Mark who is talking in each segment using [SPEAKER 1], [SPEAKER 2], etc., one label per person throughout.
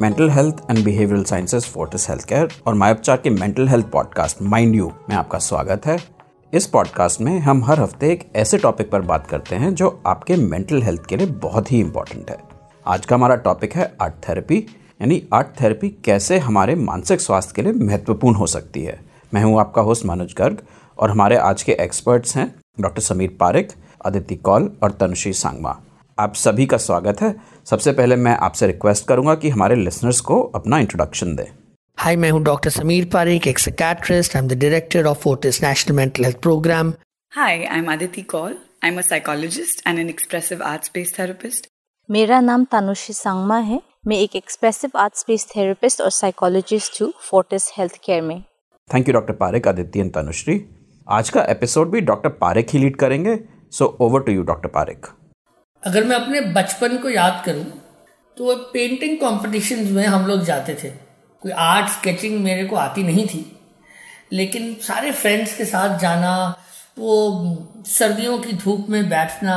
[SPEAKER 1] Mental health and behavioural sciences Fortis health care और मायोपचार के mental health podcast mind you में आपका स्वागत है। इस पॉडकास्ट में हम हर हफ़्ते एक ऐसे टॉपिक पर बात करते हैं जो आपके मेंटल हेल्थ के लिए बहुत ही इंपॉर्टेंट है। आज का हमारा टॉपिक है आर्ट थेरेपी यानी आर्ट थेरेपी कैसे हमारे मानसिक स्वास्थ्य के लिए महत्वपूर्ण हो सकती है। मैं हूँ आपका होस्ट मनोज गर्ग और हमारे आज के एक्सपर्ट्स हैं डॉक्टर समीर पारिक अदिति कौल और तनुश्री सांगमा आप सभी का स्वागत है। सबसे पहले मैं आपसे रिक्वेस्ट करूँगा कि हमारे लिसनर्स को अपना इंट्रोडक्शन दें।
[SPEAKER 2] हाय मैं हूँ डॉक्टर समीर पारिक एक psychiatrist I am the director of Fortis national mental health programme
[SPEAKER 3] hi I am Aditi Kaul I am a psychologist and an expressive art space therapist
[SPEAKER 4] मेरा नाम तानुश्री सांगमा है। मैं एक एक्सप्रेसिव आर्ट स्पेस थेरेपिस्ट और psychologist हूँ Fortis health care में।
[SPEAKER 1] Thank you doctor Parikh Aditya and Tanushree आज का एपिसोड भी डॉक्टर पारिक ही लीड करेंगे। So over to you doctor Parikh
[SPEAKER 2] अगर मैं अपने बचपन को याद करूँ तो पेंटिंग कॉम्पिटिशन में हम लोग जाते थे। कोई आर्ट स्केचिंग मेरे को आती नहीं थी। लेकिन सारे फ्रेंड्स के साथ जाना, वो सर्दियों की धूप में बैठना,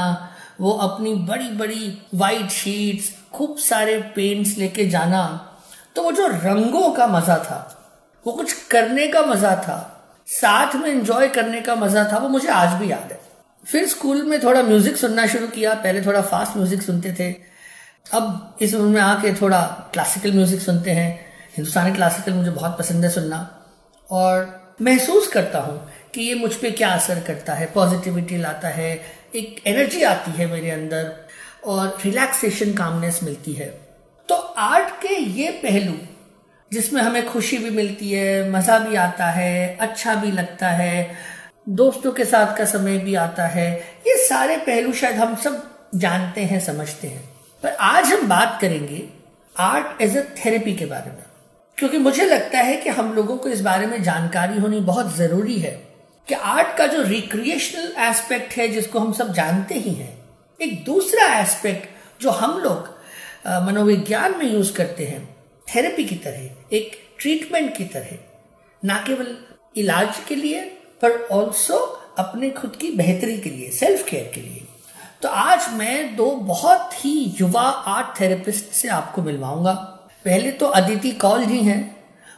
[SPEAKER 2] वो अपनी बड़ी बड़ी वाइट शीट्स खूब सारे पेंट्स लेके जाना तो वो जो रंगों का मज़ा था, वो कुछ करने का मज़ा था, साथ में एंजॉय करने का मज़ा था, वो मुझे आज भी याद है। फिर स्कूल में थोड़ा म्यूज़िक सुनना शुरू किया। पहले थोड़ा फास्ट म्यूज़िक सुनते थे। अब इस उम्र में आके थोड़ा क्लासिकल म्यूज़िक सुनते हैं। हिंदुस्तानी क्लासिकल मुझे बहुत पसंद है सुनना। और महसूस करता हूँ कि ये मुझ पर क्या असर करता है। पॉजिटिविटी लाता है। एक एनर्जी आती है मेरे अंदर। और रिलैक्सेशन कामनेस मिलती है। तो आर्ट के ये पहलू, जिसमें हमें खुशी भी मिलती है, मज़ा भी आता है अच्छा भी लगता है दोस्तों के साथ का समय भी आता है। ये सारे पहलू शायद हम सब जानते हैं, समझते हैं। पर आज हम बात करेंगे आर्ट एज अ थेरेपी के बारे में। क्योंकि मुझे लगता है कि हम लोगों को इस बारे में जानकारी होनी बहुत ज़रूरी है कि आर्ट का जो रिक्रिएशनल एस्पेक्ट है, जिसको हम सब जानते ही हैं, एक दूसरा एस्पेक्ट जो हम लोग मनोविज्ञान में यूज़ करते हैं थेरेपी की तरह, एक ट्रीटमेंट की तरह, ना केवल इलाज के लिए पर ऑल्सो अपने खुद की बेहतरी के लिए सेल्फ केयर के लिए। तो आज मैं दो बहुत ही युवा आर्ट थेरेपिस्ट से आपको मिलवाऊँगा। पहले तो अदिति कौल जी हैं।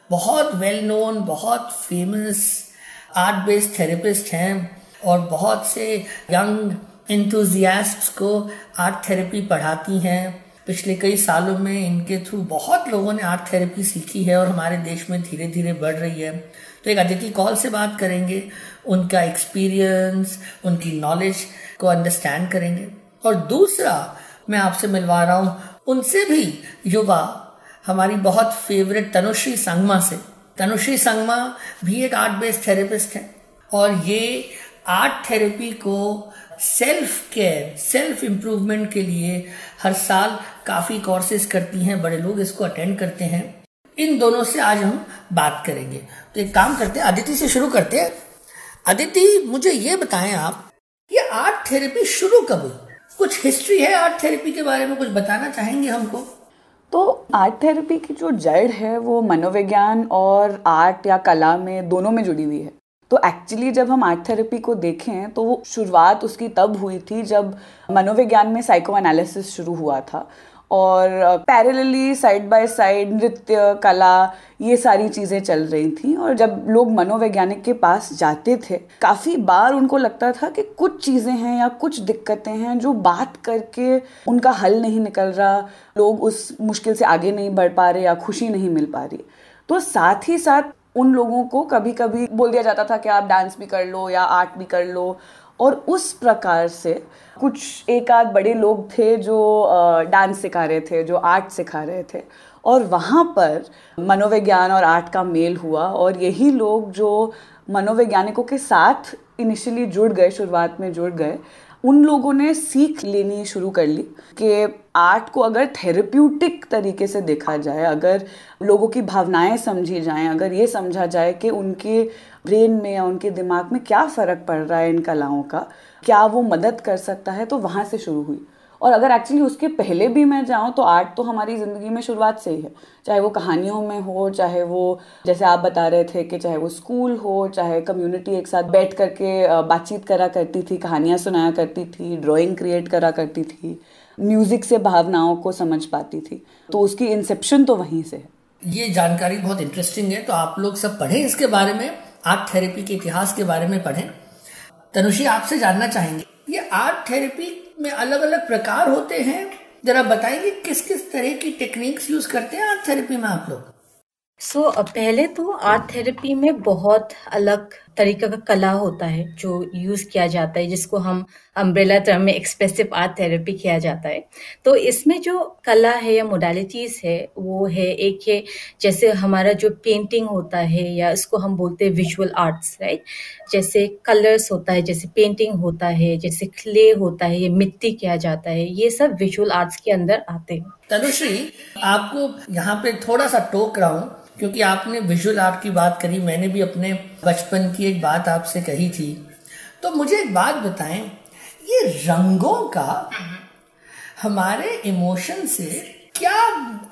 [SPEAKER 2] बहुत वेल नोन बहुत फ़ेमस आर्ट बेस्ड थेरेपिस्ट हैं और बहुत से यंग इंथुजियास्ट को आर्ट थेरेपी पढ़ाती हैं। पिछले कई सालों में इनके थ्रू बहुत लोगों ने आर्ट थेरेपी सीखी है और हमारे देश में धीरे धीरे बढ़ रही है। तो एक अदिति कॉल से बात करेंगे, उनका एक्सपीरियंस उनकी नॉलेज को अंडरस्टैंड करेंगे। और दूसरा मैं आपसे मिलवा रहा हूँ, उनसे भी युवा, हमारी बहुत फेवरेट तनुश्री संगमा से। तनुश्री संगमा भी एक आर्ट बेस्ड थेरेपिस्ट है। और ये आर्ट थेरेपी को सेल्फ केयर सेल्फ इम्प्रूवमेंट के लिए हर साल काफ़ी कोर्सेज करती हैं, बड़े लोग इसको अटेंड करते हैं। इन दोनों से आज हम बात करेंगे। तो एक काम करते हैं, अदिति से शुरू करते हैं। अदिति, मुझे ये बताएँ आप ये आर्ट थेरेपी शुरू कब हुई? कुछ हिस्ट्री है आर्ट थेरेपी के बारे में? कुछ बताना चाहेंगे हमको?
[SPEAKER 5] तो आर्ट थेरेपी की जो जड़ है, वो मनोविज्ञान और आर्ट या कला में दोनों में जुड़ी हुई है। तो एक्चुअली जब हम आर्ट थेरेपी को देखें तो शुरुआत उसकी तब हुई थी जब मनोविज्ञान में साइको एनालिसिस शुरू हुआ था। और पैरेलली साइड बाय साइड नृत्य, कला, ये सारी चीज़ें चल रही थी। और जब लोग मनोवैज्ञानिक के पास जाते थे, काफ़ी बार उनको लगता था कि कुछ चीज़ें हैं या कुछ दिक्कतें हैं जो बात करके उनका हल नहीं निकल रहा, लोग उस मुश्किल से आगे नहीं बढ़ पा रहे या खुशी नहीं मिल पा रही। तो साथ ही साथ उन लोगों को कभी कभी बोल दिया जाता था कि आप डांस भी कर लो या आर्ट भी कर लो। और उस प्रकार से कुछ एक आध बड़े लोग थे जो डांस सिखा रहे थे, जो आर्ट सिखा रहे थे। और वहाँ पर मनोविज्ञान और आर्ट का मेल हुआ और यही लोग जो मनोवैज्ञानिकों के साथ इनिशियली जुड़ गए, शुरुआत में जुड़ गए, उन लोगों ने सीख लेनी शुरू कर ली कि आर्ट को अगर थेरेप्यूटिक तरीके से देखा जाए, अगर लोगों की भावनाएँ समझी जाएँ, अगर ये समझा जाए कि उनके ब्रेन में या उनके दिमाग में क्या फ़र्क पड़ रहा है इन कलाओं का क्या वो मदद कर सकता है तो वहाँ से शुरू हुई। और अगर एक्चुअली उसके पहले भी मैं जाऊँ तो आर्ट तो हमारी ज़िंदगी में शुरुआत से ही है। चाहे वो कहानियों में हो, चाहे वो, जैसे आप बता रहे थे कि चाहे वो स्कूल हो, चाहे कम्युनिटी एक साथ बैठ करके बातचीत करा करती थी, कहानियाँ सुनाया करती थी ड्राइंग क्रिएट करा करती थी म्यूज़िक से भावनाओं को समझ पाती थी तो उसकी इंसेप्शन तो वहीं से है।
[SPEAKER 2] ये जानकारी बहुत इंटरेस्टिंग है तो आप लोग सब पढ़ें इसके बारे में आर्ट थेरेपी के इतिहास के बारे में पढ़ें। तनुषी आपसे जानना चाहेंगे। ये आर्ट थेरेपी में अलग अलग प्रकार होते हैं। जरा बताएँगे किस किस तरह की टेक्निक्स यूज़ करते हैं आर्ट थेरेपी में आप लोग?
[SPEAKER 4] सो so, पहले तो आर्ट थेरेपी में बहुत अलग तरीका का कला होता है, जो यूज़ किया जाता है, जिसको हम अम्ब्रेला टर्म में एक्सप्रेसिव आर्ट थेरेपी किया जाता है। तो इसमें जो कला है या मोडालिटीज है, वो है एक है, जैसे हमारा जो पेंटिंग होता है या इसको हम बोलते हैं विजुअल आर्ट्स राइट जैसे कलर्स होता है, जैसे पेंटिंग होता है, जैसे क्ले होता है, ये मिट्टी किया जाता है, ये सब विजुअल आर्ट्स के अंदर आते हैं।
[SPEAKER 2] तनुश्री, आपको यहाँ पे थोड़ा सा टोक रहा हूँ क्योंकि आपने विजुअल आर्ट की बात करी, मैंने भी अपने बचपन की एक बात आपसे कही थी। तो मुझे एक बात बताएँ, ये रंगों का हमारे इमोशन से क्या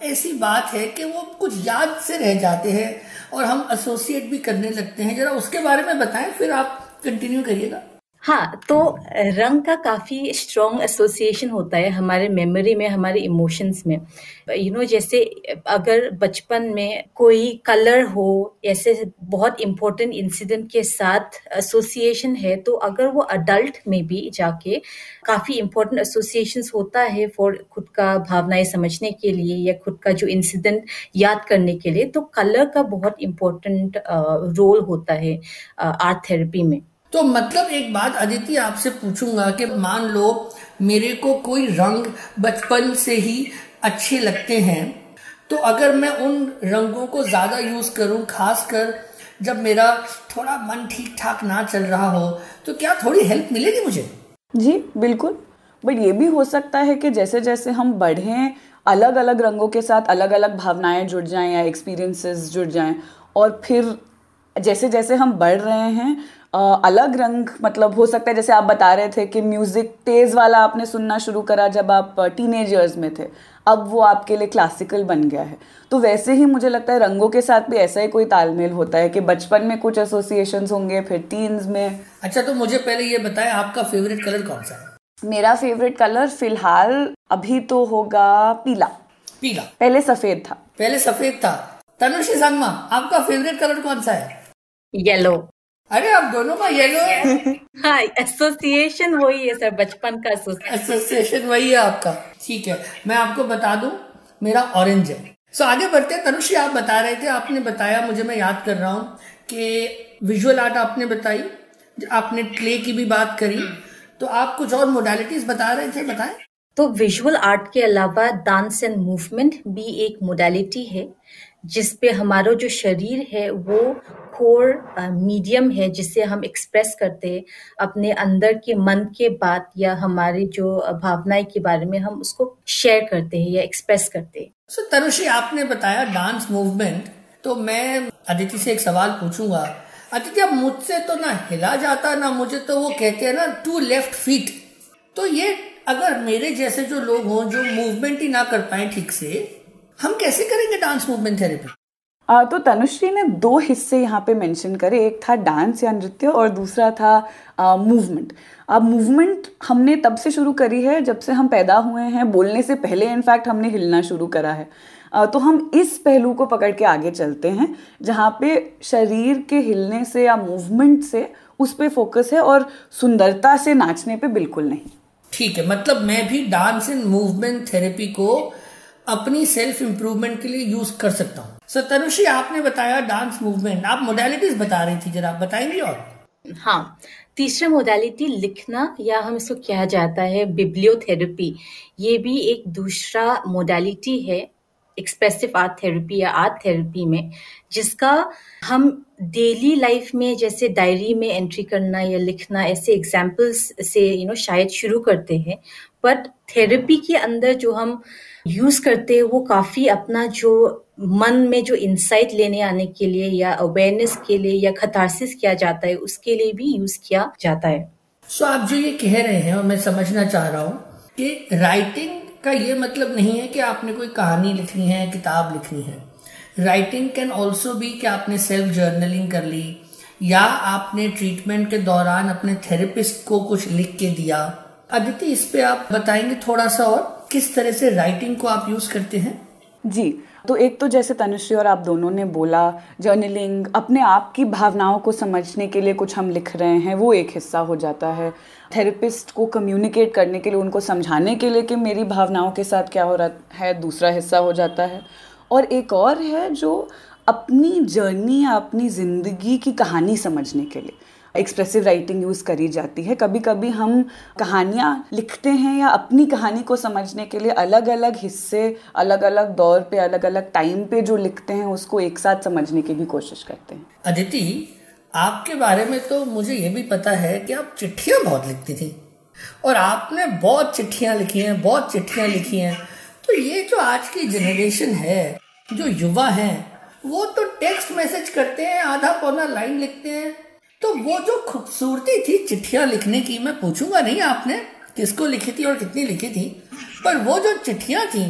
[SPEAKER 2] ऐसी बात है कि वो कुछ याद से रह जाते हैं और हम एसोसिएट भी करने लगते हैं? जरा उसके बारे में बताएँ, फिर आप कंटिन्यू करिएगा।
[SPEAKER 4] हाँ तो रंग का काफ़ी स्ट्रॉन्ग एसोसिएशन होता है हमारे मेमोरी में हमारे इमोशंस में। यू you नो know, जैसे अगर बचपन में कोई कलर हो ऐसे बहुत इम्पोर्टेंट इंसिडेंट के साथ एसोसिएशन है तो अगर वो अडल्ट में भी जाके काफ़ी इम्पोर्टेंट एसोसिएशन होता है फॉर खुद का भावनाएँ समझने के लिए या खुद का जो इंसिडेंट याद करने के लिए तो कलर का बहुत इम्पोर्टेंट रोल होता है आर्ट थेरेपी में।
[SPEAKER 2] तो मतलब एक बात अदिति आपसे पूछूँगा कि मान लो मेरे को कोई रंग बचपन से ही अच्छे लगते हैं तो अगर मैं उन रंगों को ज़्यादा यूज़ करूँ, खासकर जब मेरा थोड़ा मन ठीक ठाक ना चल रहा हो तो क्या थोड़ी हेल्प मिलेगी मुझे?
[SPEAKER 5] जी, बिल्कुल। बट ये भी हो सकता है कि जैसे जैसे हम बढ़ें अलग अलग रंगों के साथ अलग अलग भावनाएँ जुड़ जाएँ या एक्सपीरियंसेस जुड़ जाएँ, और फिर जैसे जैसे हम बढ़ रहे हैं अलग रंग मतलब हो सकता है जैसे आप बता रहे थे कि म्यूज़िक तेज़ वाला आपने सुनना शुरू करा जब आप टीनेजर्स में थे। अब वो आपके लिए क्लासिकल बन गया है। तो वैसे ही मुझे लगता है रंगों के साथ भी ऐसा ही कोई तालमेल होता है कि बचपन में कुछ एसोसिएशन होंगे फिर टीन्स में।
[SPEAKER 2] अच्छा तो मुझे पहले ये बताएँ आपका फेवरेट कलर कौन सा है?
[SPEAKER 5] मेरा फेवरेट कलर फ़िलहाल अभी तो होगा पीला।
[SPEAKER 2] पीला।
[SPEAKER 5] पहले सफ़ेद था।
[SPEAKER 2] पहले सफ़ेद था। तनुषी संगमा आपका फेवरेट कलर कौन सा है?
[SPEAKER 4] येलो
[SPEAKER 2] अरे आप दोनों का येलो है
[SPEAKER 4] हाँ एसोसिएशन वही है सर बचपन का
[SPEAKER 2] एसोसिएशन वही है आपका। ठीक है मैं आपको बता दूँ मेरा ऑरेंज है। सो so, आगे बढ़ते हैं। तनुश्री आप बता रहे थे आपने बताया मुझे मैं याद कर रहा हूँ कि विजुअल आर्ट आपने बताई आपने क्ले की भी बात करी। तो आप कुछ और मोडालिटीज बता रहे थे बताएँ।
[SPEAKER 4] तो विजुअल आर्ट के अलावा डांस एंड मूवमेंट भी एक मोडालिटी है जिसपे हमारा जो शरीर है वो कोर मीडियम है जिससे हम एक्सप्रेस करते अपने अंदर के मन के बात या हमारे जो भावनाएँ के बारे में हम उसको शेयर करते हैं या एक्सप्रेस करते
[SPEAKER 2] so, तनुश्री आपने बताया डांस मूवमेंट तो मैं अदिति से एक सवाल पूछूँगा। अदिति अब मुझसे तो ना हिला जाता ना मुझे तो वो कहते हैं ना टू लेफ़्ट फीट तो ये अगर मेरे जैसे जो लोग हों जो मूवमेंट ही ना कर पाए ठीक से हम कैसे करेंगे डांस मूवमेंट थेरेपी
[SPEAKER 5] तो तनुश्री ने दो हिस्से यहाँ पे मेंशन करे। एक था डांस या नृत्य और दूसरा था मूवमेंट अब मूवमेंट हमने तब से शुरू करी है जब से हम पैदा हुए हैं। बोलने से पहले इनफैक्ट हमने हिलना शुरू करा है। आ, तो हम इस पहलू को पकड़ के आगे चलते हैं जहाँ पे शरीर के हिलने से या मूवमेंट से उस पर फोकस है और सुंदरता से नाचने पे बिल्कुल नहीं।
[SPEAKER 2] ठीक है मतलब मैं भी डांस एंड मूवमेंट थेरेपी को अपनी सेल्फ इम्प्रूवमेंट के लिए यूज़ कर सकता हूँ। सर तनुश्री आपने बताया डांस मूवमेंट आप मोडेलिटीज बता रही थी, जरा बताएँगे और?
[SPEAKER 4] हाँ तीसरा मोडालिटी लिखना या हम इसको कहा जाता है बिब्लियोथेरेपी ये भी एक दूसरा मोडालिटी है एक्सप्रेसिव आर्ट थेरेपी या आर्ट थेरेपी में, जिसका हम डेली लाइफ में जैसे डायरी में एंट्री करना या लिखना, ऐसे एग्जाम्पल्स से यू नो शायद शुरू करते हैं। बट थेरेपी के अंदर जो हम यूज़ करते हैं, वो काफ़ी अपना जो मन में जो इंसाइट लेने आने के लिए या अवेयरनेस के लिए या खतारसिस किया जाता है उसके लिए भी यूज़ किया जाता है।
[SPEAKER 2] सो so, आप जो ये कह रहे हैं और मैं समझना चाह रहा हूँ कि राइटिंग का ये मतलब नहीं है कि आपने कोई कहानी लिखनी है किताब लिखनी है। राइटिंग कैन ऑल्सो भी कि आपने सेल्फ जर्नलिंग कर ली या आपने ट्रीटमेंट के दौरान अपने थेरेपिस्ट को कुछ लिख के दिया। अदिति इस पे आप बताएँगे थोड़ा सा और किस तरह से राइटिंग को आप यूज़ करते हैं?
[SPEAKER 5] जी तो एक तो जैसे तनुश्री और आप दोनों ने बोला, जर्नलिंग अपने आप की भावनाओं को समझने के लिए कुछ हम लिख रहे हैं, वो एक हिस्सा हो जाता है। थेरेपिस्ट को कम्युनिकेट करने के लिए, उनको समझाने के लिए कि मेरी भावनाओं के साथ क्या हो रहा है, दूसरा हिस्सा हो जाता है। और एक और है जो अपनी जर्नी या अपनी ज़िंदगी की कहानी समझने के लिए। एक्सप्रेसिव राइटिंग यूज़ करी जाती है। कभी कभी हम कहानियाँ लिखते हैं या अपनी कहानी को समझने के लिए अलग अलग हिस्से अलग अलग दौर पे अलग अलग टाइम पे जो लिखते हैं, उसको एक साथ समझने की भी कोशिश करते हैं।
[SPEAKER 2] अदिति, आपके बारे में तो मुझे ये भी पता है कि आप चिट्ठियाँ बहुत लिखती थी। और आपने बहुत चिट्ठियाँ लिखी हैं, बहुत चिट्ठियाँ लिखी हैं। तो ये जो आज की जनरेशन है, जो युवा हैं, वो तो टेक्स्ट मैसेज करते हैं आधा पौना लाइन लिखते हैं। तो वो जो खूबसूरती थी चिट्ठियाँ लिखने की, मैं पूछूँगा नहीं आपने किसको लिखी थी और कितनी लिखी थी, पर वो जो चिट्ठियाँ थी,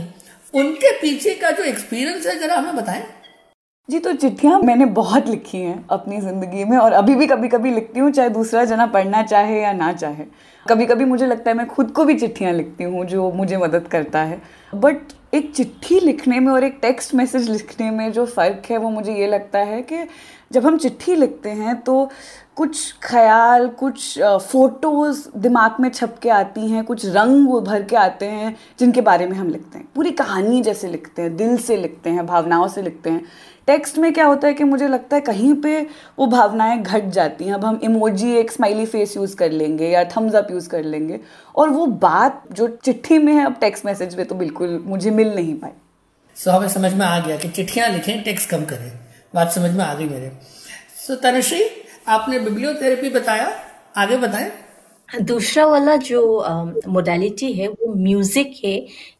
[SPEAKER 2] उनके पीछे का जो एक्सपीरियंस है, जरा हमें बताएँ।
[SPEAKER 5] जी तो चिट्ठियाँ मैंने बहुत लिखी हैं अपनी ज़िंदगी में, और अभी भी कभी कभी लिखती हूँ, चाहे दूसरा जना पढ़ना चाहे या ना चाहे। कभी कभी मुझे लगता है मैं खुद को भी चिट्ठियाँ लिखती हूँ, जो मुझे मदद करता है। बट एक चिट्ठी लिखने में और एक टेक्स्ट मैसेज लिखने में जो फ़र्क है, वो मुझे ये लगता है कि जब हम चिट्ठी लिखते हैं तो कुछ ख्याल, कुछ फ़ोटोज़ दिमाग में छप के आती हैं, कुछ रंग भर के आते हैं जिनके बारे में हम लिखते हैं। पूरी कहानी जैसे लिखते हैं, दिल से लिखते हैं, भावनाओं से लिखते हैं। टेक्स्ट में क्या होता है कि मुझे लगता है कहीं पे वो भावनाएँ घट जाती हैं। अब हम इमोजी एक स्माइली फेस यूज़ कर लेंगे या थम्स अप यूज़ कर लेंगे और वो बात जो चिट्ठी में है अब टेक्स्ट मैसेज में तो बिल्कुल मुझे मिल नहीं पाई।
[SPEAKER 2] सो हमें समझ में आ गया कि चिट्ठियाँ लिखें टेक्स्ट कम करें। बात समझ में आ गई मेरे। सो so, तनुश्री आपने बिब्लियोथेरेपी बताया। आगे बताएँ।
[SPEAKER 4] दूसरा वाला जो मोडालिटी है वो म्यूज़िक है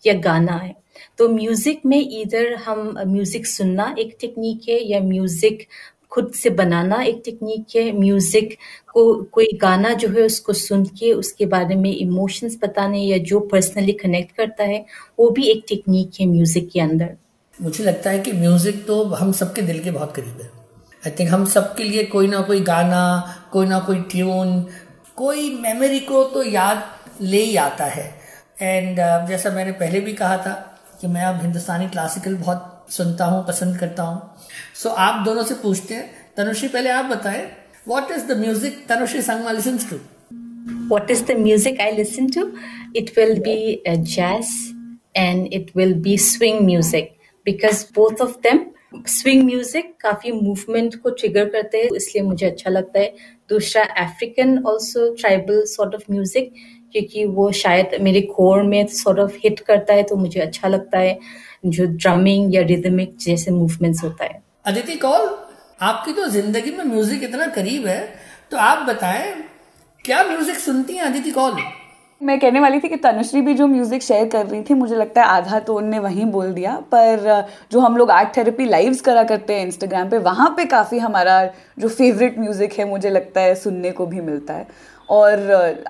[SPEAKER 4] या गाना है। तो म्यूज़िक में इधर हम म्यूज़िक सुनना एक टेक्निक है या म्यूज़िक खुद से बनाना एक टेक्निक है। म्यूज़िक को कोई गाना जो है उसको सुन के उसके बारे में इमोशंस बताने या जो पर्सनली कनेक्ट करता है वो भी एक टेक्निक है म्यूज़िक के अंदर।
[SPEAKER 2] मुझे लगता है कि म्यूज़िक तो हम सबके दिल के बहुत करीब है। आई थिंक हम सबके लिए कोई ना कोई गाना कोई ना कोई ट्यून कोई मेमोरी को तो याद ले ही आता है। एंड uh, जैसा मैंने पहले भी कहा था कि मैं अब हिंदुस्तानी क्लासिकल बहुत सुनता हूँ पसंद करता हूँ। सो so, आप दोनों से पूछते हैं। तनुश्री पहले आप बताएँ what is the music Tanushree Sangma listen to
[SPEAKER 4] What is the music I listen to? It will be a jazz and it will be swing music because both of swing music काफ़ी movement को trigger करते हैं इसलिए मुझे अच्छा लगता है। दूसरा African also tribal sort of music क्योंकि वो शायद मेरे कोर में सॉर्ट ऑफ़ हिट करता है तो मुझे अच्छा लगता है जो ड्रमिंग या रिदमिक जैसे मूवमेंट्स होता है।
[SPEAKER 2] अदिति कौल आपकी तो ज़िंदगी में म्यूज़िक इतना करीब है तो आप बताएँ क्या म्यूज़िक सुनती हैं अदिति कौल
[SPEAKER 5] मैं कहने वाली थी कि तनुश्री भी जो म्यूज़िक शेयर कर रही थी मुझे लगता है आधा तो उनने वहीं बोल दिया पर जो हम लोग आर्ट थेरेपी लाइव्स करा करते हैं इंस्टाग्राम पे वहाँ पे काफ़ी हमारा जो फेवरेट म्यूज़िक है मुझे लगता है सुनने को भी मिलता है। और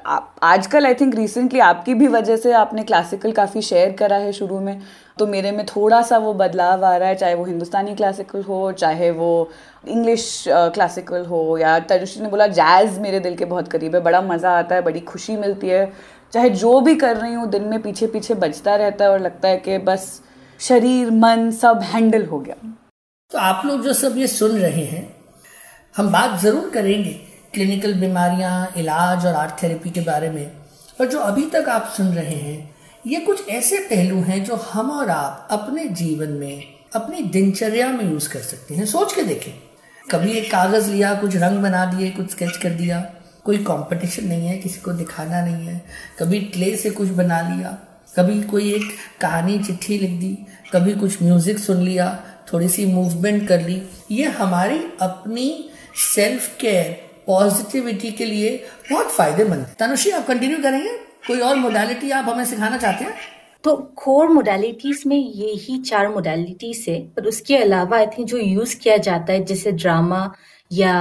[SPEAKER 5] आजकल आई थिंक रिसेंटली आपकी भी वजह से आपने क्लासिकल काफ़ी शेयर करा है शुरू में। तो मेरे में थोड़ा सा वो बदलाव आ रहा है, चाहे वो हिंदुस्तानी क्लासिकल हो, चाहे वो इंग्लिश क्लासिकल हो, या तनुश्री ने बोला जैज़ मेरे दिल के बहुत करीब है, बड़ा मज़ा आता है, बड़ी खुशी मिलती है। चाहे जो भी कर रही हूँ, दिन में पीछे पीछे बजता रहता है और लगता है कि बस शरीर, मन सब हैंडल हो गया।
[SPEAKER 2] तो आप लोग जो सब ये सुन रहे हैं, हम बात ज़रूर करेंगे। क्लिनिकल बीमारियाँ, इलाज और आर्ट थेरेपी के बारे में। पर जो अभी तक आप सुन रहे हैं, ये कुछ ऐसे पहलू हैं जो हम और आप अपने जीवन में, अपनी दिनचर्या में यूज़ कर सकते हैं। सोच के देखें। कभी एक कागज़ लिया, कुछ रंग बना दिए, कुछ स्केच कर दिया। कोई कंपटीशन नहीं है, किसी को दिखाना नहीं है। कभी क्ले से कुछ बना लिया। कभी कोई एक कहानी, चिट्ठी लिख दी। कभी कुछ म्यूज़िक सुन लिया, थोड़ी सी मूवमेंट कर ली। ये हमारी अपनी सेल्फ केयर पॉजिटिविटी के लिए बहुत फ़ायदेमंद तनुश्री, आप कंटिन्यू करेंगे? कोई और मोडालिटी आप हमें सिखाना चाहते हैं?
[SPEAKER 4] तो कोर मोडालिटीज में ये ही चार मोडालिटीज है, पर उसके अलावा आई थिंक जो यूज़ किया जाता है, जैसे ड्रामा या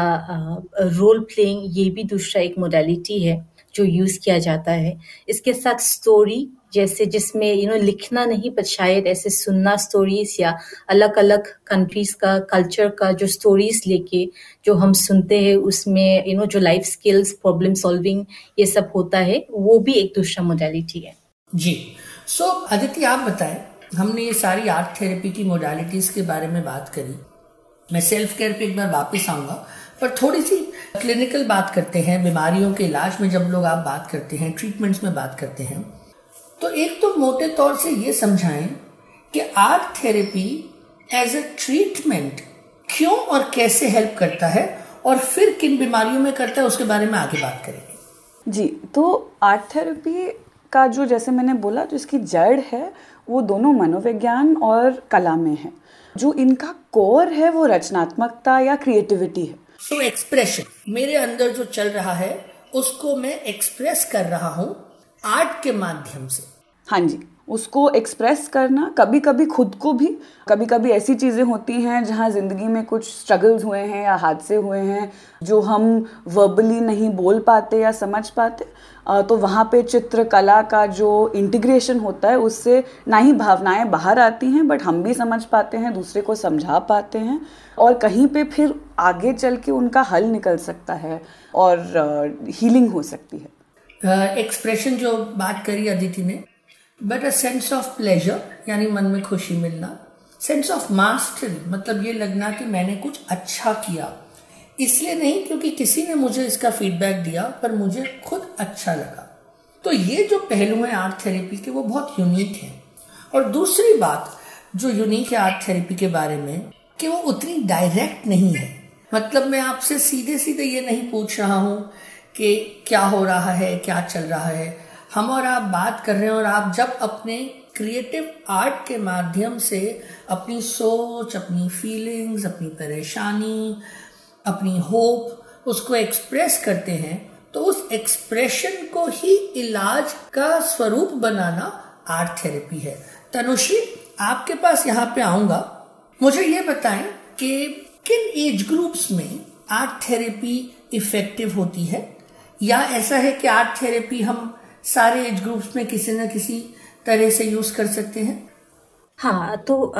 [SPEAKER 4] रोल प्लेइंग ये भी दूसरा एक मोडालिटी है। जो यूज़ किया जाता है। इसके साथ स्टोरी जैसे जिसमें यू नो लिखना नहीं पर शायद ऐसे सुनना स्टोरीज या अलग अलग कंट्रीज़ का कल्चर का जो स्टोरीज लेके जो हम सुनते हैं उसमें यू नो जो लाइफ स्किल्स प्रॉब्लम सॉल्विंग ये सब होता है वो भी एक दूसरा मोडालिटी है।
[SPEAKER 2] जी। सो so, अदिति आप बताएँ हमने ये सारी आर्ट थेरेपी की मोडालिटीज के बारे में बात करी। मैं सेल्फ केयर पे एक बार वापस आऊँगा। पर थोड़ी सी क्लिनिकल बात करते हैं, बीमारियों के इलाज में जब लोग आप बात करते हैं ट्रीटमेंट्स में बात करते हैं तो एक तो मोटे तौर से ये समझाएँ कि art therapy as a treatment क्यों और कैसे हेल्प करता है और फिर किन बीमारियों में करता है, उसके बारे में आगे बात करेंगे।
[SPEAKER 5] जी तो आर्ट थेरेपी का जो जैसे मैंने बोला, जो इसकी जड़ है, वो दोनों मनोविज्ञान और कला में है। जो इनका कोर है, वो रचनात्मकता या क्रिएटिविटी है।
[SPEAKER 2] सो एक्सप्रेशन मेरे अंदर जो चल रहा है, उसको मैं एक्सप्रेस कर रहा हूँ आर्ट के माध्यम से।
[SPEAKER 5] हाँ जी। उसको एक्सप्रेस करना कभी कभी खुद को भी कभी कभी ऐसी चीज़ें होती हैं जहाँ ज़िंदगी में कुछ स्ट्रगल्स हुए हैं या हादसे हुए हैं जो हम वर्बली नहीं बोल पाते या समझ पाते तो वहाँ पे चित्रकला का जो इंटीग्रेशन होता है उससे ना ही भावनाएँ बाहर आती हैं बट हम भी समझ पाते हैं दूसरे को समझा पाते हैं और कहीं पे फिर आगे चल के उनका हल निकल सकता है और हीलिंग हो सकती
[SPEAKER 2] है। एक्सप्रेशन uh, जो बात करी अदिति ने but a sense of pleasure यानी मन में खुशी मिलना। सेंस ऑफ़ मास्टरी मतलब ये लगना कि मैंने कुछ अच्छा किया। इसलिए नहीं, क्योंकि किसी ने मुझे इसका फीडबैक दिया, पर मुझे खुद अच्छा लगा। तो ये जो पहलू है आर्ट थेरेपी के, वो बहुत यूनिक है। और दूसरी बात, जो यूनिक है आर्ट थेरेपी के बारे में, कि वो उतनी डायरेक्ट नहीं है। मतलब मैं आपसे सीधे सीधे ये नहीं पूछ रहा हूँ कि क्या हो रहा है, क्या चल रहा है। हम और आप बात कर रहे हैं और आप जब अपने क्रिएटिव आर्ट के माध्यम से अपनी सोच, अपनी फीलिंग्स अपनी परेशानी, अपनी होप उसको एक्सप्रेस करते हैं तो उस एक्सप्रेशन को ही इलाज का स्वरूप बनाना आर्ट थेरेपी है। तनुश्री, आपके पास यहाँ पे आऊँगा। मुझे ये बताएँ कि किन एज ग्रुप्स में आर्ट थेरेपी इफ़ेक्टिव होती है? या ऐसा है कि आर्ट थेरेपी हम सारे एज ग्रुप्स में किसी न किसी तरह से यूज़ कर सकते हैं?
[SPEAKER 4] हाँ तो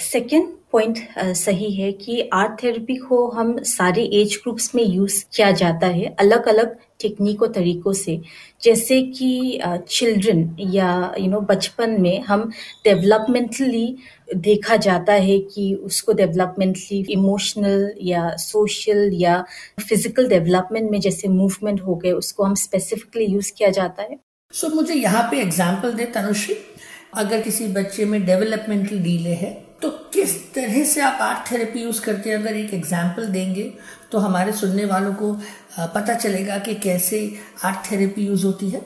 [SPEAKER 4] सेकेंड uh, पॉइंट uh, सही है कि आर्ट थेरेपी को हम सारे एज ग्रुप्स में यूज़ किया जाता है अलग अलग टेक्निक और तरीकों से। जैसे कि चिल्ड्रन uh, या यू you नो know, बचपन में हम डेवलपमेंटली देखा जाता है कि उसको डेवलपमेंटली इमोशनल या सोशल या फ़िज़िकल डेवलपमेंट में जैसे मूवमेंट हो गए उसको हम स्पेसिफिकली यूज़ किया जाता है।
[SPEAKER 2] सो so, मुझे यहाँ पे एग्ज़ाम्पल दे तनुश्री। अगर किसी बच्चे में डेवलपमेंटल डीले है तो किस तरह से आप आर्ट थेरेपी यूज़ करते हैं अगर एक एग्ज़ाम्पल देंगे तो हमारे सुनने वालों को पता चलेगा कि कैसे आर्ट थेरेपी यूज़ होती है।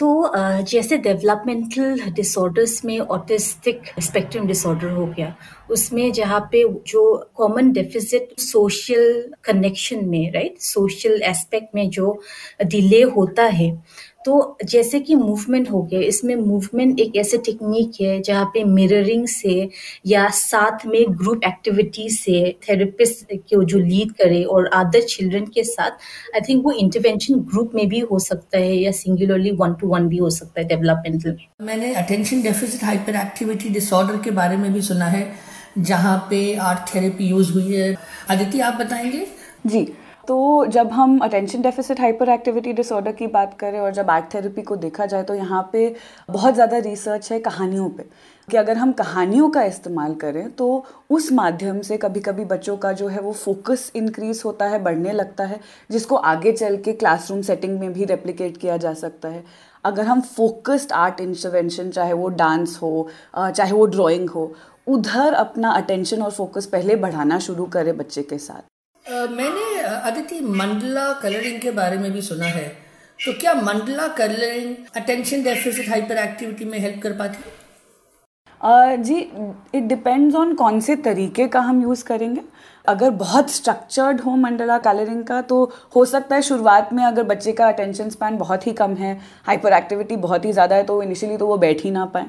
[SPEAKER 4] तो जैसे डेवलपमेंटल डिसऑर्डर्स में ऑटिस्टिक स्पेक्ट्रम डिसऑर्डर हो गया उसमें जहाँ पे जो कॉमन डेफिसिट सोशल कनेक्शन में राइट सोशल एस्पेक्ट में जो डिले होता है तो जैसे कि मूवमेंट हो गया इसमें मूवमेंट एक ऐसे टेक्निक है जहाँ पे मिररिंग से या साथ में ग्रुप एक्टिविटी से थेरेपिस्ट को जो लीड करे और अदर चिल्ड्रन के साथ आई थिंक वो इंटरवेंशन ग्रुप में भी हो सकता है या सिंगुलरली वन टू वन भी हो सकता है डेवलपमेंटल में।
[SPEAKER 2] मैंने attention deficit hyperactivity disorder के बारे में भी सुना है जहाँ पे आर्ट थेरेपी यूज़ हुई है। अदिति आप बताएँगे?
[SPEAKER 5] जी तो जब हम attention deficit hyperactivity disorder की बात करें और जब आर्ट थेरेपी को देखा जाए तो यहाँ पे बहुत ज़्यादा रिसर्च है कहानियों पे कि अगर हम कहानियों का इस्तेमाल करें तो उस माध्यम से कभी कभी बच्चों का जो है वो फोकस इंक्रीज होता है, बढ़ने लगता है, जिसको आगे चल के क्लासरूम सेटिंग में भी रेप्लिकेट किया जा सकता है। अगर हम फोकस्ड आर्ट इंटरवेंशन चाहे वो डांस हो चाहे वो ड्राइंग हो, उधर अपना अटेंशन और फोकस पहले बढ़ाना शुरू करें बच्चे के साथ।
[SPEAKER 2] मैंने अदिति मंडला कलरिंग के बारे में भी सुना है। तो क्या mandala colouring attention deficit hyperactivity में हेल्प कर पाती है?
[SPEAKER 5] Uh, जी इट डिपेंड्स ऑन कौन से तरीके का हम यूज़ करेंगे। अगर बहुत स्ट्रक्चर्ड हो मंडला कलरिंग का तो हो सकता है शुरुआत में अगर बच्चे का अटेंशन स्पैन बहुत ही कम है हाइपर एक्टिविटी बहुत ही ज़्यादा है तो इनिशियली तो वो बैठ ही ना पाए।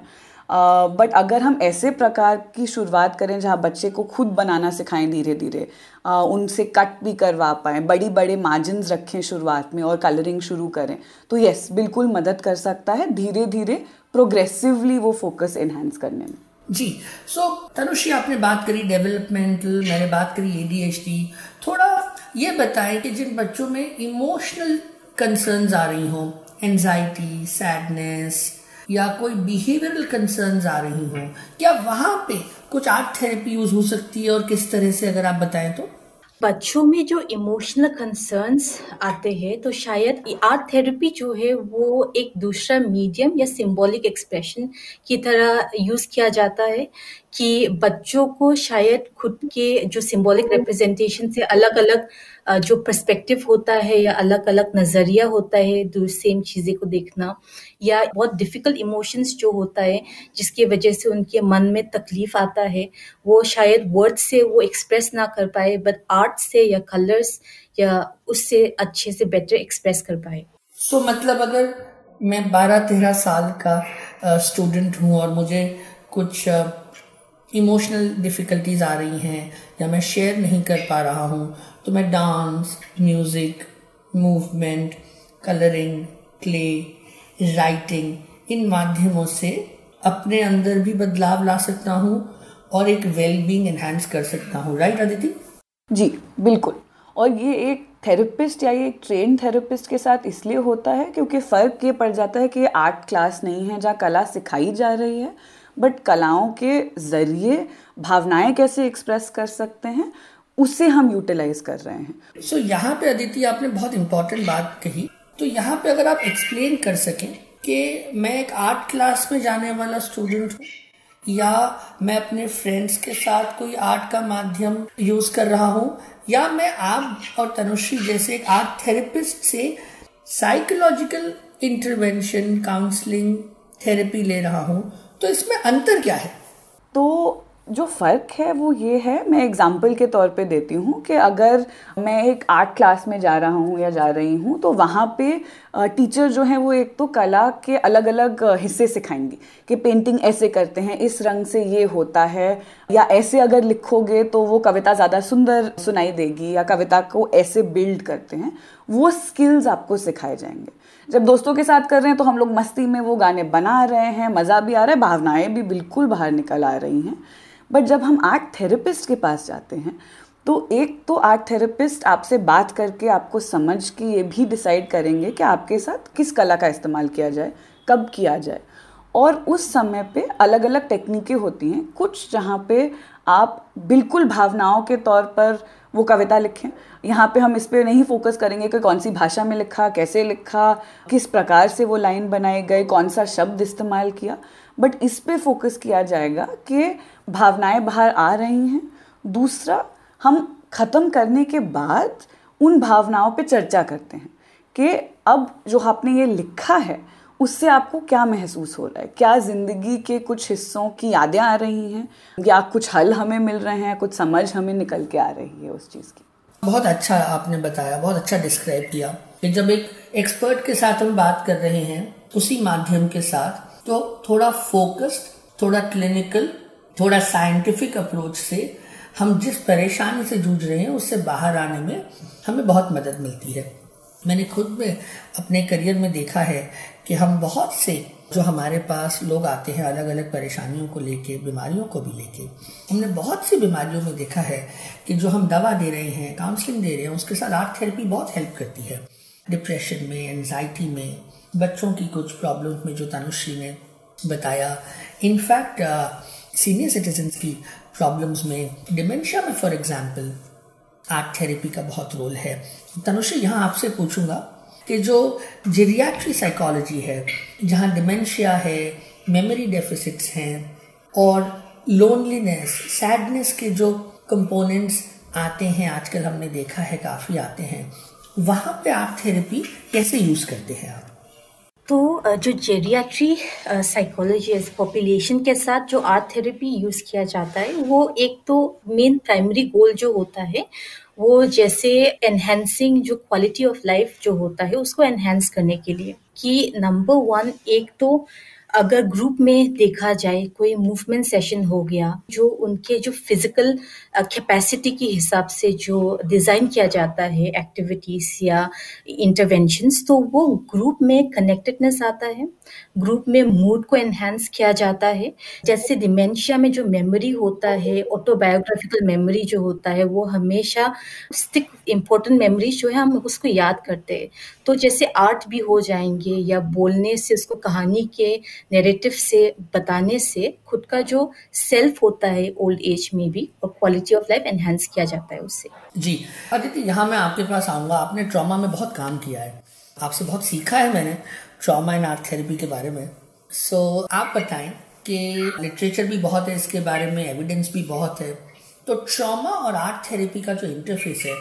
[SPEAKER 5] बट अगर हम ऐसे प्रकार की शुरुआत करें जहाँ बच्चे को खुद बनाना सिखाएँ धीरे धीरे उनसे कट भी करवा पाएँ बड़ी बड़े मार्जिन रखें शुरुआत में और कलरिंग शुरू करें तो यस बिल्कुल मदद कर सकता है धीरे धीरे प्रोग्रेसिवली वो फोकस इन्हेंस करने में।
[SPEAKER 2] जी सो so, तनुश्री आपने बात करी डेवलपमेंटल मैंने बात करी एडीएचडी थोड़ा ये बताएँ कि जिन बच्चों में इमोशनल कंसर्न्स आ रही हों एनजाइटी सैडनेस या कोई बिहेवियरल कंसर्न्स आ रही हों, क्या वहाँ पे कुछ आर्ट थेरेपी यूज़ हो सकती है और किस तरह से, अगर आप बताएँ तो?
[SPEAKER 4] बच्चों में जो इमोशनल कंसर्न्स आते हैं तो शायद आर्ट थेरेपी जो है, वो एक दूसरा मीडियम या सिंबॉलिक एक्सप्रेशन की तरह यूज़ किया जाता है। कि बच्चों को शायद खुद के जो सिंबॉलिक रिप्रेजेंटेशन से अलग अलग जो पर्सपेक्टिव होता है या अलग अलग नज़रिया होता है सेम चीज़ें को देखना या बहुत डिफ़िकल्ट इमोशंस जो होता है जिसकी वजह से उनके मन में तकलीफ़ आता है वो शायद वर्ड से वो एक्सप्रेस ना कर पाए बट आर्ट से या कलर्स या उससे अच्छे से बेटर एक्सप्रेस कर पाए।
[SPEAKER 2] सो so, मतलब अगर मैं बारह तेरह साल का स्टूडेंट हूँ और मुझे कुछ इमोशनल डिफ़िकल्टीज आ रही हैं या मैं शेयर नहीं कर पा रहा हूँ तो मैं dance, music, movement, colouring clay writing, इन माध्यमों से अपने अंदर भी बदलाव ला सकता हूँ और एक वेल बींग एनहांस कर सकता हूँ। राइट अदिति
[SPEAKER 5] जी, बिल्कुल। और ये एक थेरेपिस्ट या ये एक ट्रेन थेरेपिस्ट के साथ इसलिए होता है क्योंकि फ़र्क ये पड़ जाता है कि आर्ट क्लास नहीं है, जहाँ कला सिखाई जा रही है। बट कलाओं के ज़रिए भावनाएँ कैसे एक्सप्रेस कर सकते हैं उसे हम यूटिलाइज कर रहे हैं।
[SPEAKER 2] सो so, यहाँ पे अदिति आपने बहुत इंपॉर्टेंट बात कही। तो यहाँ पे अगर आप एक्सप्लेन कर सकें कि मैं एक आर्ट क्लास में जाने वाला स्टूडेंट हूँ या मैं अपने फ्रेंड्स के साथ कोई आर्ट का माध्यम यूज़ कर रहा हूँ या मैं आप और तनुश्री जैसे एक आर्ट थेरेपिस्ट से साइकोलॉजिकल इंटरवेंशन काउंसलिंग थेरेपी ले रहा हूँ तो इसमें अंतर क्या है?
[SPEAKER 5] तो जो फ़र्क है वो ये है, मैं एग्ज़ाम्पल के तौर पे देती हूँ कि अगर मैं एक आर्ट क्लास में जा रहा हूँ या जा रही हूँ तो वहाँ पे टीचर जो हैं वो एक तो कला के अलग अलग हिस्से सिखाएँगी कि पेंटिंग ऐसे करते हैं, इस रंग से ये होता है, या ऐसे अगर लिखोगे तो वो कविता ज़्यादा सुंदर सुनाई देगी या कविता को ऐसे बिल्ड करते हैं, वो स्किल्स आपको सिखाए जाएँगे। जब दोस्तों के साथ कर रहे हैं तो हम लोग मस्ती में वो गाने बना रहे हैं, मज़ा भी आ रहा है, भावनाएँ भी बिल्कुल बाहर निकल आ रही हैं। बट जब हम आर्ट थेरेपिस्ट के पास जाते हैं तो एक तो आर्ट थेरेपिस्ट आपसे बात करके आपको समझ के ये भी डिसाइड करेंगे कि आपके साथ किस कला का इस्तेमाल किया जाए, कब किया जाए। और उस समय पे अलग अलग टेक्निकें होती हैं, कुछ जहाँ पे आप बिल्कुल भावनाओं के तौर पर वो कविता लिखें। यहाँ पे हम इस पर नहीं फोकस करेंगे कि कौन सी भाषा में लिखा, कैसे लिखा, किस प्रकार से वो लाइन बनाए गए, कौन सा शब्द इस्तेमाल किया। बट इस पर फोकस किया जाएगा कि भावनाएँ बाहर आ रही हैं। दूसरा, हम ख़त्म करने के बाद उन भावनाओं पे चर्चा करते हैं कि अब जो आपने ये लिखा है उससे आपको क्या महसूस हो रहा है? क्या ज़िंदगी के कुछ हिस्सों की यादें आ रही हैं? या कुछ हल हमें मिल रहे हैं? कुछ समझ हमें निकल के आ रही है उस चीज़ की?
[SPEAKER 2] बहुत अच्छा आपने बताया, बहुत अच्छा डिस्क्राइब किया कि जब एक एक्सपर्ट के साथ हम बात कर रहे हैं, उसी माध्यम के साथ तो थोड़ा फोकस्ड थोड़ा क्लिनिकल थोड़ा साइंटिफिक अप्रोच से हम जिस परेशानी से जूझ रहे हैं, उससे बाहर आने में हमें बहुत मदद मिलती है। मैंने खुद में अपने करियर में देखा है कि हम बहुत से जो हमारे पास लोग आते हैं अलग अलग परेशानियों को लेके, बीमारियों को भी लेके, हमने बहुत सी बीमारियों में देखा है कि जो हम दवा दे रहे हैं काउंसलिंग दे रहे हैं, उसके साथ आर्ट थेरेपी बहुत हेल्प करती है। डिप्रेशन में एनजाइटी में, बच्चों की कुछ प्रॉब्लम में जो तनुश्री ने बताया। इनफैक्ट सीनियर सिटीजन की प्रॉब्लम्स में डिमेंशिया में फॉर एग्ज़ाम्पल आर्ट थेरेपी का बहुत रोल है। तनुश्री, यहाँ आपसे पूछूँगा कि जो जेरियाट्री साइकोलॉजी है, जहाँ डिमेंशिया है मेमोरी डेफिसिट्स हैं, और लोनलीनेस सैडनेस के जो कंपोनेंट्स आते हैं, आजकल हमने देखा है, काफ़ी आते हैं, वहाँ पे आर्ट थेरेपी कैसे यूज़ करते हैं आप?
[SPEAKER 4] तो जो जेरियाट्री साइकोलॉजी पॉपुलेशन के साथ जो आर्ट थेरेपी यूज़ किया जाता है, वो एक तो मेन प्राइमरी गोल जो होता है वो जैसे एनहेंसिंग जो क्वालिटी ऑफ़ लाइफ जो होता है, उसको एनहेंस करने के लिए कि नंबर वन एक तो अगर ग्रुप में देखा जाए, कोई मूवमेंट सेशन हो गया, जो उनके जो फ़िज़िकल कैपेसिटी के हिसाब से जो डिज़ाइन किया जाता है एक्टिविटीज़ या इंटरवेंशंस तो वो ग्रुप में कनेक्टेडनेस आता है। ग्रुप में मूड को एनहेंस किया जाता है। जैसे डिमेंशिया में जो मेमोरी होता है ऑटोबायोग्राफिकल मेमोरी जो होता है, वो हमेशा स्टिक इम्पोर्टेंट मेमोरी जो है, हम उसको याद करते हैं। तो जैसे आर्ट भी हो जाएँगे या बोलने से, उसको कहानी के नेरेटिव से, बताने से, खुद का जो सेल्फ होता है ओल्ड एज में भी, और क्वालिटी ऑफ़ लाइफ एनहेंस किया जाता है उससे।
[SPEAKER 2] जी अदिति यहाँ मैं आपके पास आऊँगा। आपने ट्रॉमा में बहुत काम किया है। आपसे बहुत सीखा है मैंने ट्रॉमा एंड आर्ट थेरेपी के बारे में। सो so, आप बताएँ कि लिटरेचर भी बहुत है इसके बारे में एविडेंस भी बहुत है। तो ट्रॉमा और आर्ट थेरेपी का जो इंटरफेस है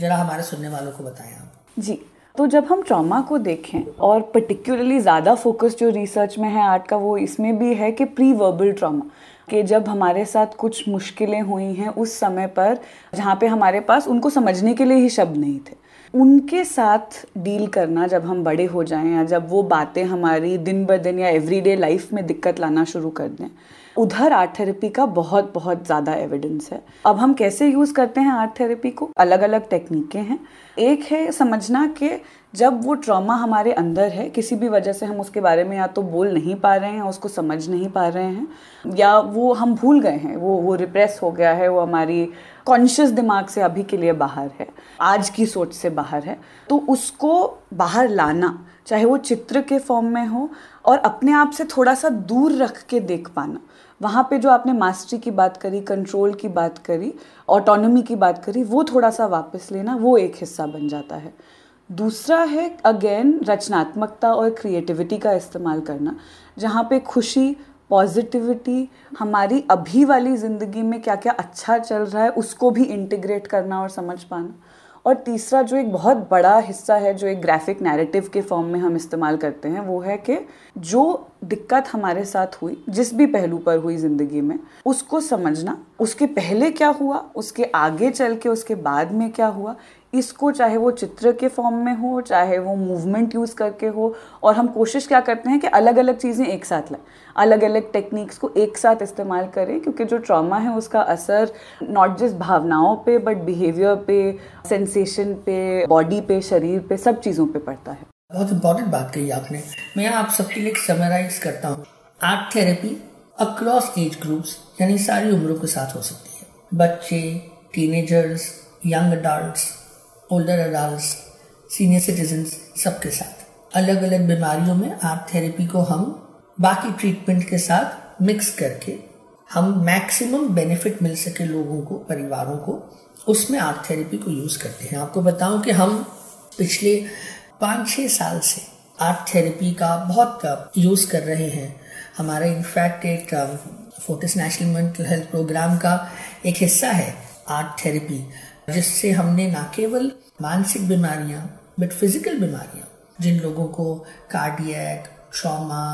[SPEAKER 2] ज़रा हमारे सुनने वालों को बताएँ आप।
[SPEAKER 5] जी तो जब हम ट्रॉमा को देखें और पर्टिकुलरली ज़्यादा फोकस जो रिसर्च में है आर्ट का वो इसमें भी है कि प्री वर्बल ट्रॉमा कि जब हमारे साथ कुछ मुश्किलें हुई हैं उस समय पर, जहाँ पे हमारे पास उनको समझने के लिए ही शब्द नहीं थे। उनके साथ डील करना जब हम बड़े हो जाएँ या जब वो बातें हमारी दिन ब दिन या एवरीडे लाइफ में दिक्कत लाना शुरू कर दें, उधर आर्ट थेरेपी का बहुत बहुत ज़्यादा एविडेंस है। अब हम कैसे यूज़ करते हैं आर्ट थेरेपी को? अलग अलग टेक्निकें हैं। एक है समझना कि जब वो ट्रॉमा हमारे अंदर है, किसी भी वजह से हम उसके बारे में या तो बोल नहीं पा रहे हैं, उसको समझ नहीं पा रहे हैं, या वो हम भूल गए हैं, वो वो रिप्रेस हो गया है, वो हमारी कॉन्शियस दिमाग से अभी के लिए बाहर है, आज की सोच से बाहर है तो उसको बाहर लाना, चाहे वो चित्र के फॉर्म में हो और अपने आप से थोड़ा सा दूर रख के देख पाना। वहाँ पे जो आपने मास्टरी की बात करी कंट्रोल की बात करी ऑटोनॉमी की बात करी, वो थोड़ा सा वापस लेना, वो एक हिस्सा बन जाता है। दूसरा है अगेन रचनात्मकता और क्रिएटिविटी का इस्तेमाल करना, जहाँ पे खुशी पॉजिटिविटी हमारी अभी वाली ज़िंदगी में क्या क्या अच्छा चल रहा है, उसको भी इंटीग्रेट करना और समझ पाना। और तीसरा जो एक बहुत बड़ा हिस्सा है, जो एक ग्राफिक नैरेटिव के फॉर्म में हम इस्तेमाल करते हैं, वो है कि जो दिक्कत हमारे साथ हुई, जिस भी पहलू पर हुई ज़िंदगी में, उसको समझना, उसके पहले क्या हुआ, उसके आगे चल के, उसके बाद में क्या हुआ इसको, चाहे वो चित्र के फॉर्म में हो, चाहे वो मूवमेंट यूज़ करके हो, और हम कोशिश क्या करते हैं कि अलग अलग चीज़ें एक साथ लाएँ। अलग अलग टेक्निक्स को एक साथ इस्तेमाल करें, क्योंकि जो ट्रॉमा है उसका असर नॉट जस्ट भावनाओं पे बट बिहेवियर पे सेंसेशन पे बॉडी पे, शरीर पे, सब चीज़ों पे पड़ता है।
[SPEAKER 2] बहुत इंपॉर्टेंट बात कही आपने। मैं आप सबके लिए समराइज करता हूँ। Art therapy across age groups यानी सारी उम्रों के साथ हो सकती है। बच्चे teenagers young adult older adult senior citizen सबके साथ। अलग अलग बीमारियों में आर्ट थेरेपी को हम बाकी ट्रीटमेंट के साथ मिक्स करके हम मैक्सिमम बेनिफिट मिल सके लोगों को, परिवारों को, उसमें आर्ट थेरेपी को यूज़ करते हैं। आपको बताऊँ कि हम पिछले पाँच छः साल से आर्ट थेरेपी का बहुत यूज़ कर रहे हैं। हमारा इनफैक्ट एक Fortis national mental health programme का एक हिस्सा है आर्ट थेरेपी जिससे हमने ना केवल मानसिक बीमारियाँ बट फ़िज़िकल बीमारियाँ, जिन लोगों को cardiac trauma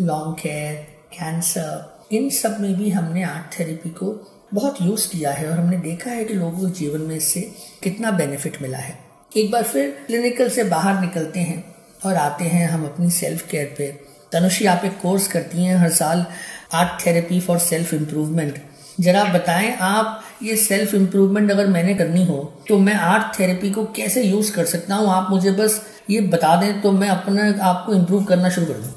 [SPEAKER 2] long care cancer इन सब में भी हमने आर्ट थेरेपी को बहुत यूज़ किया है और हमने देखा है कि लोगों के जीवन में इससे कितना बेनिफिट मिला है। एक बार फिर क्लिनिकल से बाहर निकलते हैं और आते हैं हम अपनी सेल्फ केयर पे। तनुषी आप एक कोर्स करती हैं हर साल art therapy for self improvement जरा बताएँ आप ये सेल्फ इम्प्रूवमेंट अगर मैंने करनी हो तो मैं आर्ट थेरेपी को कैसे यूज़ कर सकता हूँ? आप मुझे बस ये बता दें तो मैं अपने आप को इम्प्रूव करना शुरू कर दूँ।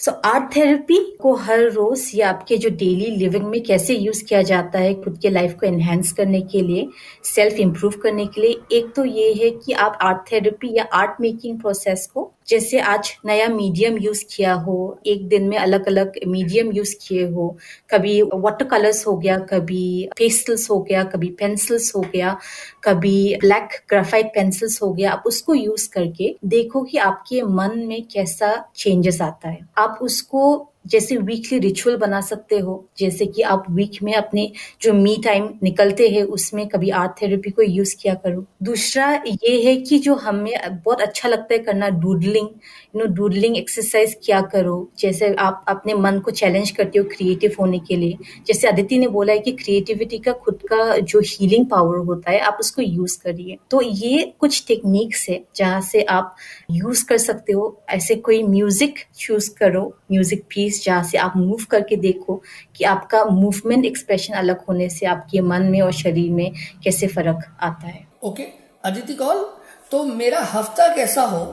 [SPEAKER 4] सो आर्ट थेरेपी को हर रोज या आपके जो डेली लिविंग में कैसे यूज़ किया जाता है, खुद के लाइफ को एनहेंस करने के लिए सेल्फ इम्प्रूव करने के लिए, एक तो ये है कि आप आर्ट थेरेपी या आर्ट मेकिंग प्रोसेस को जैसे आज नया मीडियम यूज़ किया हो, एक दिन में अलग अलग मीडियम यूज़ किए हो, कभी वाटर कलर्स हो गया, कभी पेस्टल्स हो गया, कभी पेंसिल्स हो गया, कभी ब्लैक ग्राफाइट पेंसिल्स हो गया, आप उसको यूज़ करके देखो कि आपके मन में कैसा चेंजेस आता है। आप उसको जैसे वीकली रिचुअल बना सकते हो, जैसे कि आप वीक में अपने जो मी टाइम निकलते हैं, उसमें कभी आर्ट थेरेपी को यूज़ किया करो। दूसरा ये है कि जो हमें बहुत अच्छा लगता है करना doodling you know doodling exercise किया करो। जैसे आप अपने मन को चैलेंज करते हो क्रिएटिव होने के लिए। जैसे अदिति ने बोला है कि क्रिएटिविटी का खुद का जो हीलिंग पावर होता है, आप उसको यूज़ करिए। तो ये कुछ टेक्निक्स है, जहाँ से आप यूज़ कर सकते हो। ऐसे कोई म्यूज़िक चूज़ करो म्यूज़िक पीस एक्टिविटीज़ जहाँ से आप मूव करके देखो कि आपका मूवमेंट एक्सप्रेशन अलग होने से आपके मन में और शरीर में कैसे फ़र्क आता है।
[SPEAKER 2] ओके अदिति कौल तो मेरा हफ़्ता कैसा हो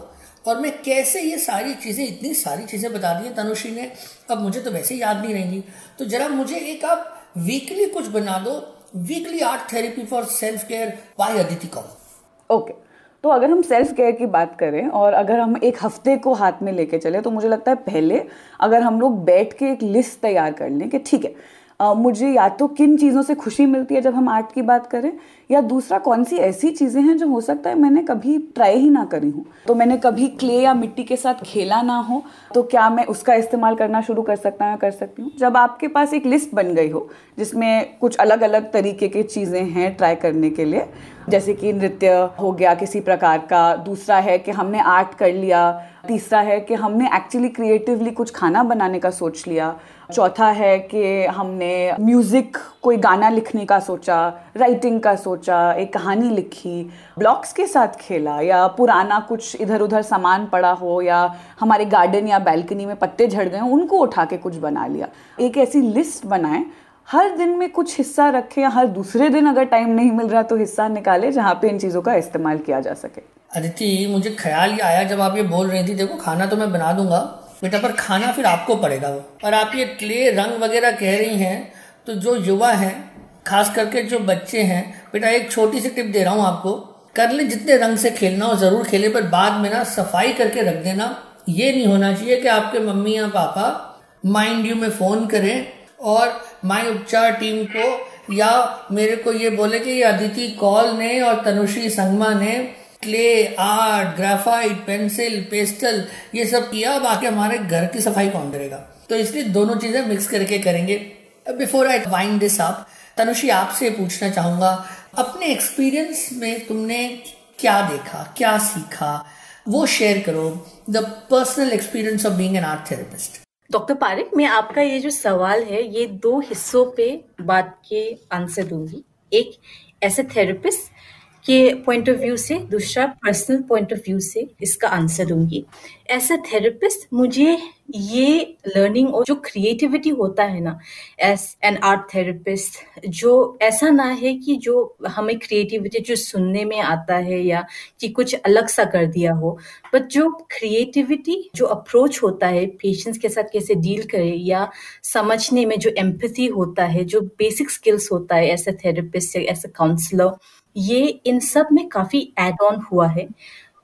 [SPEAKER 2] और मैं कैसे ये सारी चीज़ें इतनी सारी चीज़ें बता दी तनुश्री ने अब मुझे तो वैसे याद नहीं रहेंगी। तो जरा मुझे एक आप वीकली कुछ बना दो weekly art therapy for self care by Aditi Kaul
[SPEAKER 5] okay तो अगर हम सेल्फ केयर की बात करें और अगर हम एक हफ़्ते को हाथ में लेके चले तो मुझे लगता है पहले अगर हम लोग बैठ के एक लिस्ट तैयार कर लें कि ठीक है Uh, मुझे या तो किन चीज़ों से खुशी मिलती है जब हम आर्ट की बात करें या दूसरा कौन सी ऐसी चीज़ें हैं जो हो सकता है मैंने कभी ट्राई ही ना करी हूँ। तो मैंने कभी क्ले या मिट्टी के साथ खेला ना हो तो क्या मैं उसका इस्तेमाल करना शुरू कर सकता हूँ कर सकती हूँ? जब आपके पास एक लिस्ट बन गई हो जिसमें कुछ अलग अलग तरीके की चीज़ें हैं ट्राई करने के लिए जैसे कि नृत्य हो गया किसी प्रकार का, दूसरा है कि हमने आर्ट कर लिया, तीसरा है कि हमने एक्चुअली क्रिएटिवली कुछ खाना बनाने का सोच लिया, चौथा है कि हमने म्यूज़िक कोई गाना लिखने का सोचा राइटिंग का सोचा, एक कहानी लिखी ब्लॉक्स के साथ खेला या पुराना कुछ इधर उधर सामान पड़ा हो या हमारे गार्डन या बैल्कनी में पत्ते झड़ गए उनको उठा के कुछ बना लिया। एक ऐसी लिस्ट बनाएँ हर दिन में कुछ हिस्सा रखें या हर दूसरे दिन अगर टाइम नहीं मिल रहा तो हिस्सा निकाले जहाँ पे इन चीज़ों का इस्तेमाल किया जा सके।
[SPEAKER 2] अदिति, मुझे ख्याल ही आया जब आप ये बोल रही थी, देखो, खाना तो मैं बना दूँगा, बेटा, पर खाना फिर आपको पड़ेगा वो। और आप ये क्ले रंग वगैरह कह रही हैं तो जो युवा हैं, खास करके जो बच्चे हैं, बेटा, एक छोटी सी टिप दे रहा हूँ आपको। कर ले जितने रंग से खेलना हो, ज़रूर खेले, पर बाद में ना सफ़ाई करके रख देना। ये नहीं होना चाहिए कि आपके मम्मी या पापा माइंड यू में फ़ोन करें और माई उपचार टीम को, या मेरे को ये बोले कि अदिति कॉल ने और तनुश्री संगमा ने, clay art graphite, pencil, pastel, ये सब किया, अब आके हमारे घर की सफ़ाई कौन करेगा? तो इसलिए दोनों चीज़ें मिक्स करके करेंगे। Before I wind this up Tanushree आपसे पूछना चाहूँगा, अपने एक्सपीरियंस में तुमने क्या देखा, क्या सीखा? वो शेयर करो the personal experience of being an art therapist
[SPEAKER 4] doctor Parikh, मैं आपका ये जो सवाल है, ये दो हिस्सों पे बात के आंसर दूँगी। एक, ऐसे थेरेपिस्ट के पॉइंट ऑफ़ व्यू से, दूसरा पर्सनल पॉइंट ऑफ़ व्यू से इसका आंसर दूँगी। एज अ थेरेपिस्ट मुझे ये लर्निंग और जो क्रिएटिविटी होता है ना एज एन आर्ट थेरेपिस्ट जो ऐसा ना है कि जो हमें क्रिएटिविटी जो सुनने में आता है या कि कुछ अलग सा कर दिया हो बट जो क्रिएटिविटी जो अप्रोच होता है पेशेंट्स के साथ कैसे डील करे या समझने में जो एम्पथी होता है, जो बेसिक स्किल्स होता है as a therapist as a counsellor ये इन सब में काफ़ी एड ऑन हुआ है।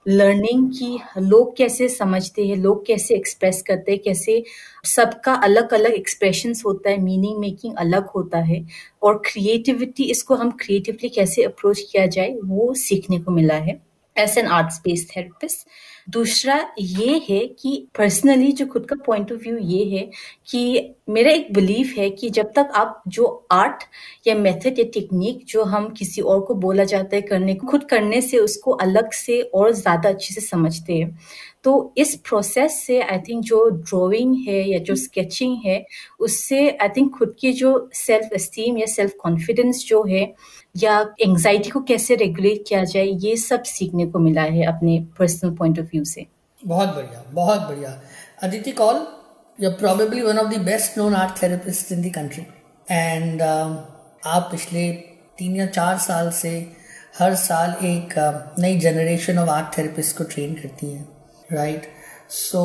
[SPEAKER 4] लर्निंग की लोग कैसे समझते हैं, लोग कैसे एक्सप्रेस करते हैं, कैसे सबका अलग अलग एक्सप्रेशन होता है मीनिंग मेकिंग अलग होता है और क्रिएटिविटी इसको हम क्रिएटिवली कैसे अप्रोच किया जाए, वो सीखने को मिला है। As an art space therapist दूसरा ये है कि पर्सनली जो खुद का पॉइंट ऑफ़ व्यू ये है कि मेरा एक बिलीफ है कि जब तक आप जो आर्ट या मेथड या टेक्निक जो हम किसी और को बोला जाता है करने खुद करने से उसको अलग से और ज़्यादा अच्छे से समझते हैं। तो इस प्रोसेस से आई थिंक जो ड्राइंग है या जो स्केचिंग है उससे आई थिंक खुद की जो सेल्फ एस्टीम या सेल्फ कॉन्फिडेंस जो है या एंजाइटी को कैसे रेगुलेट किया जाए ये सब सीखने को मिला है अपने पर्सनल पॉइंट ऑफ़ व्यू से।
[SPEAKER 2] बहुत बढ़िया बहुत बढ़िया। Aditi Kaul you are probably one of the best known art therapist in the country and आप पिछले तीन या चार साल से हर साल एक uh, नई जनरेशन ऑफ़ आर्ट थेरेपिस्ट को ट्रेन करती हैं। राइट सो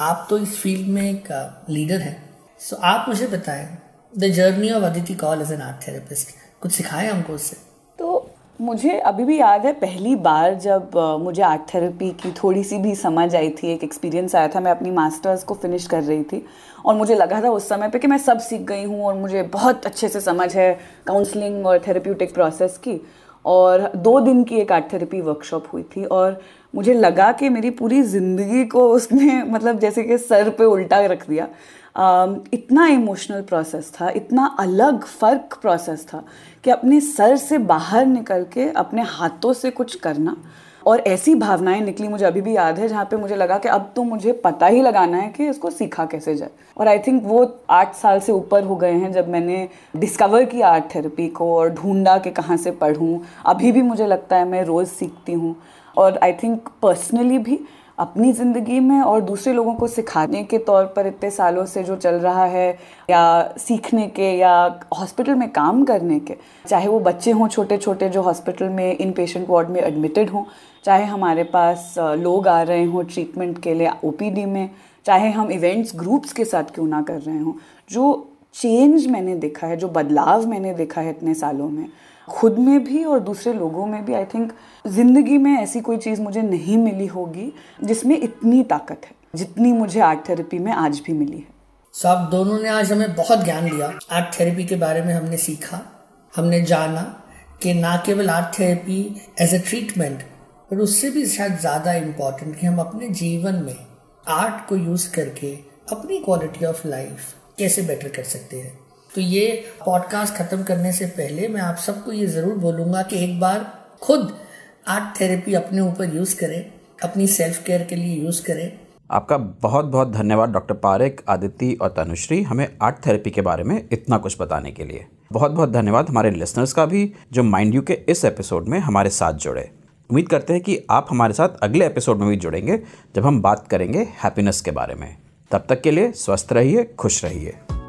[SPEAKER 2] आप तो इस फ़ील्ड में एक लीडर हैं। सो आप मुझे बताएँ the journey of Aditi Kaul as an art therapist कुछ सिखाए हमको उससे?
[SPEAKER 5] तो मुझे अभी भी याद है पहली बार जब मुझे आर्ट थेरेपी की थोड़ी सी भी समझ आई थी, एक एक्सपीरियंस आया था, मैं अपनी मास्टर्स को फिनिश कर रही थी, और मुझे लगा था उस समय पे कि मैं सब सीख गई हूँ, और मुझे बहुत अच्छे से समझ है काउंसलिंग और थेरेप्यूटिक प्रोसेस की। और दो दिन की एक आर्ट थेरेपी वर्कशॉप हुई थी और मुझे लगा कि मेरी पूरी ज़िंदगी को उसने मतलब जैसे कि सर पे उल्टा रख दिया। इतना इमोशनल प्रोसेस था, इतना अलग फ़र्क प्रोसेस था कि अपने सर से बाहर निकल के, अपने हाथों से कुछ करना। और ऐसी भावनाएँ निकली, मुझे अभी भी याद है, जहाँ पे मुझे लगा कि अब तो मुझे पता ही लगाना है कि इसको सीखा कैसे जाए। और आई थिंक वो आठ साल से ऊपर हो गए हैं जब मैंने डिस्कवर किया आर्ट थेरेपी को और ढूंढा कि कहाँ से पढ़ूँ। अभी भी मुझे लगता है मैं रोज़ सीखती हूँ। और आई थिंक पर्सनली भी अपनी ज़िंदगी में और दूसरे लोगों को सिखाने के तौर पर इतने सालों से जो चल रहा है, या सीखने के, या हॉस्पिटल में काम करने के, चाहे वो बच्चे हों छोटे छोटे जो हॉस्पिटल में इन पेशेंट वार्ड में एडमिटेड हों चाहे हमारे पास लोग आ रहे हों ट्रीटमेंट के लिए ओपीडी में, चाहे हम इवेंट्स ग्रुप्स के साथ क्यों ना कर रहे हों, जो चेंज मैंने देखा है, जो बदलाव मैंने देखा है इतने सालों में, खुद में भी और दूसरे लोगों में भी आई थिंक ज़िंदगी में ऐसी कोई चीज़ मुझे नहीं मिली होगी जिसमें इतनी ताकत है, जितनी मुझे आर्ट थेरेपी में आज भी मिली है।
[SPEAKER 2] सब दोनों ने आज हमें बहुत ज्ञान दिया आर्ट थेरेपी के बारे में हमने सीखा, हमने जाना कि ना केवल art therapy as a treatment पर उससे भी शायद ज़्यादा इम्पोर्टेंट कि हम अपने जीवन में आर्ट को यूज़ करके अपनी क्वालिटी ऑफ़ लाइफ कैसे बेटर कर सकते हैं। तो ये पॉडकास्ट ख़त्म करने से पहले मैं आप सबको ये ज़रूर बोलूँगा कि एक बार खुद आर्ट थेरेपी अपने ऊपर यूज़ करें, अपनी सेल्फ केयर के लिए यूज़ करें।
[SPEAKER 1] आपका बहुत बहुत धन्यवाद डॉक्टर पारिक आदित्य और तनुश्री हमें आर्ट थेरेपी के बारे में इतना कुछ बताने के लिए। बहुत बहुत धन्यवाद हमारे लिसनर्स का भी, जो माइंड यू के इस एपिसोड में हमारे साथ जुड़े। उम्मीद करते हैं कि आप हमारे साथ अगले एपिसोड में भी जुड़ेंगे जब हम बात करेंगे हैप्पीनेस के बारे में। तब तक के लिए स्वस्थ रहिए, खुश रहिए।